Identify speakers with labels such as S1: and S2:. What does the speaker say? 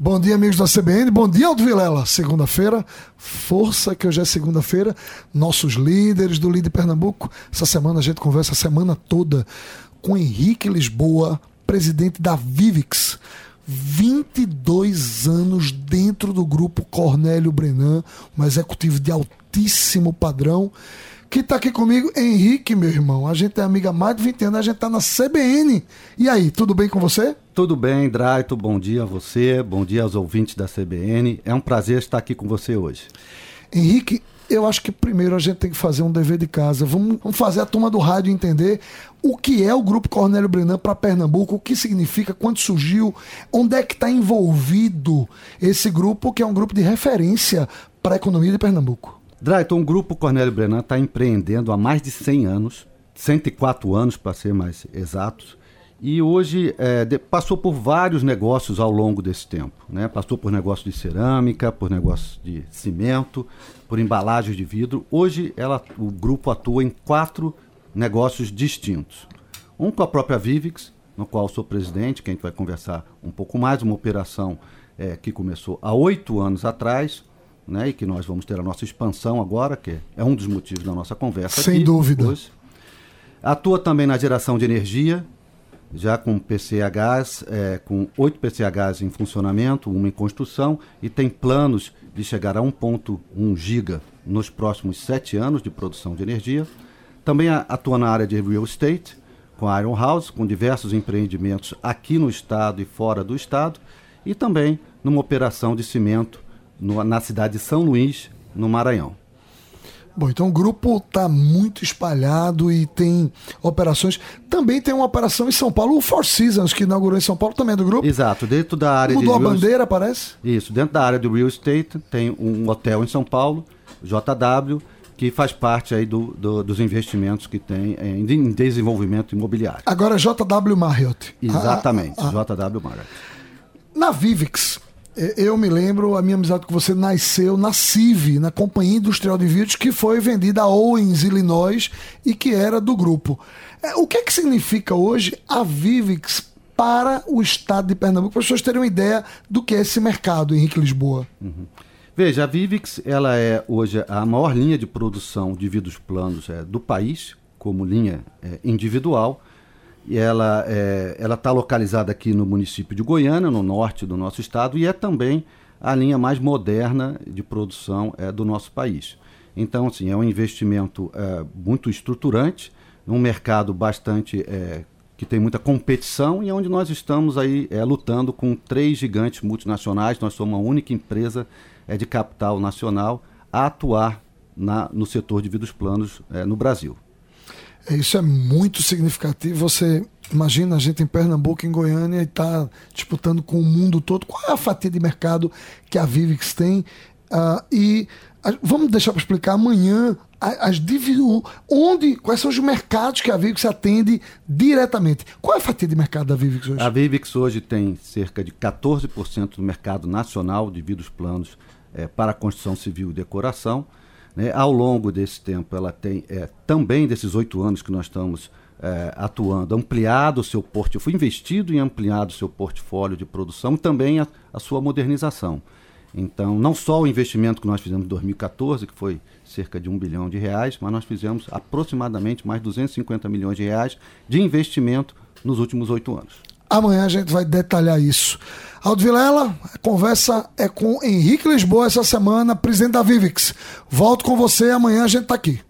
S1: Bom dia, amigos da CBN. Bom dia, Aldo Vilela. Segunda-feira, força que hoje é segunda-feira. Nossos líderes do Líder Pernambuco. Essa semana a gente conversa a semana toda com Henrique Lisboa, presidente da Vivix. 22 anos dentro do grupo Cornélio Brenan, um executivo de altíssimo padrão. Que está aqui comigo, Henrique, meu irmão. A gente é amiga há mais de 20 anos, a gente está na CBN. E aí, tudo bem com você?
S2: Tudo bem, Draito. Bom dia a você, bom dia aos ouvintes da CBN. É um prazer estar aqui com você hoje.
S1: Henrique, eu acho que primeiro a gente tem que fazer um dever de casa. Vamos, vamos fazer a turma do rádio entender o que é o Grupo Cornélio Brenan para Pernambuco, o que significa, quando surgiu, onde é que está envolvido esse grupo, que é um grupo de referência para a economia de Pernambuco.
S2: Drayton, o Grupo Cornélio Brenan está empreendendo há mais de 100 anos, 104 anos para ser mais exatos, e hoje é, de, passou por vários negócios ao longo desse tempo. Né? Passou por negócio de cerâmica, por negócio de cimento, por embalagens de vidro. Hoje ela, o grupo atua em quatro negócios distintos. Um com a própria Vivix, no qual sou presidente, que a gente vai conversar um pouco mais, uma operação é, que começou há oito anos atrás, né, e que nós vamos ter a nossa expansão agora, que é um dos motivos da nossa conversa.
S1: Sem
S2: aqui,
S1: dúvida.
S2: Hoje. Atua também na geração de energia, já com PCHs, é, com oito PCHs em funcionamento, uma em construção, e tem planos de chegar a 1,1 giga nos próximos sete anos de produção de energia. Também atua na área de real estate, com a Iron House, com diversos empreendimentos aqui no estado e fora do estado, e também numa operação de cimento no, na cidade de São Luís, no Maranhão.
S1: Bom, então o grupo está muito espalhado e tem operações. Também tem uma operação em São Paulo, o Four Seasons, que inaugurou em São Paulo, também é do grupo.
S2: Exato, dentro da área
S1: Mudou
S2: de.
S1: Mudou a bandeira, parece?
S2: Isso, dentro da área do real estate, tem um hotel em São Paulo, JW, que faz parte aí do, do dos investimentos que tem em, desenvolvimento imobiliário.
S1: Agora JW Marriott.
S2: Exatamente, ah, ah. JW Marriott.
S1: Na Vivix, eu me lembro, a minha amizade com você nasceu na CIV, na Companhia Industrial de Vidros, que foi vendida a Owens, Illinois, e que era do grupo. É, o que é que significa hoje a Vivix para o estado de Pernambuco, para as pessoas terem uma ideia do que é esse mercado, Henrique Lisboa?
S2: Uhum. Veja, a Vivix ela é hoje a maior linha de produção de vidros planos é, do país, como linha é, individual e ela é, ela está localizada aqui no município de Goiânia, no norte do nosso estado, e é também a linha mais moderna de produção é, do nosso país. Então, assim, é um investimento é, muito estruturante, num mercado bastante é, que tem muita competição e onde nós estamos aí é, lutando com três gigantes multinacionais. Nós somos a única empresa é, de capital nacional a atuar na, no setor de vidros planos é, no Brasil.
S1: É, isso é muito significativo. Você imagina a gente em Pernambuco, em Goiânia, e está disputando com o mundo todo. Qual é a fatia de mercado que a Vivix tem? Uh, e a, vamos deixar para explicar amanhã as, onde, quais são os mercados que a Vivix atende diretamente. Qual é a fatia de mercado da Vivix hoje?
S2: A Vivix hoje tem cerca de 14% do mercado nacional de vidros planos é, para construção civil e decoração. Né? Ao longo desse tempo, ela tem é, também desses oito anos que nós estamos é, atuando, ampliado o seu portfólio, foi investido em ampliado o seu portfólio de produção também a, a, sua modernização. Então, não só o investimento que nós fizemos em 2014, que foi cerca de um bilhão de reais, mas nós fizemos aproximadamente mais 250 milhões de reais de investimento nos últimos oito anos.
S1: Amanhã a gente vai detalhar isso. Aldo Vilela, a conversa é com Henrique Lisboa essa semana, presidente da Vivix. Volto com você, amanhã a gente está aqui.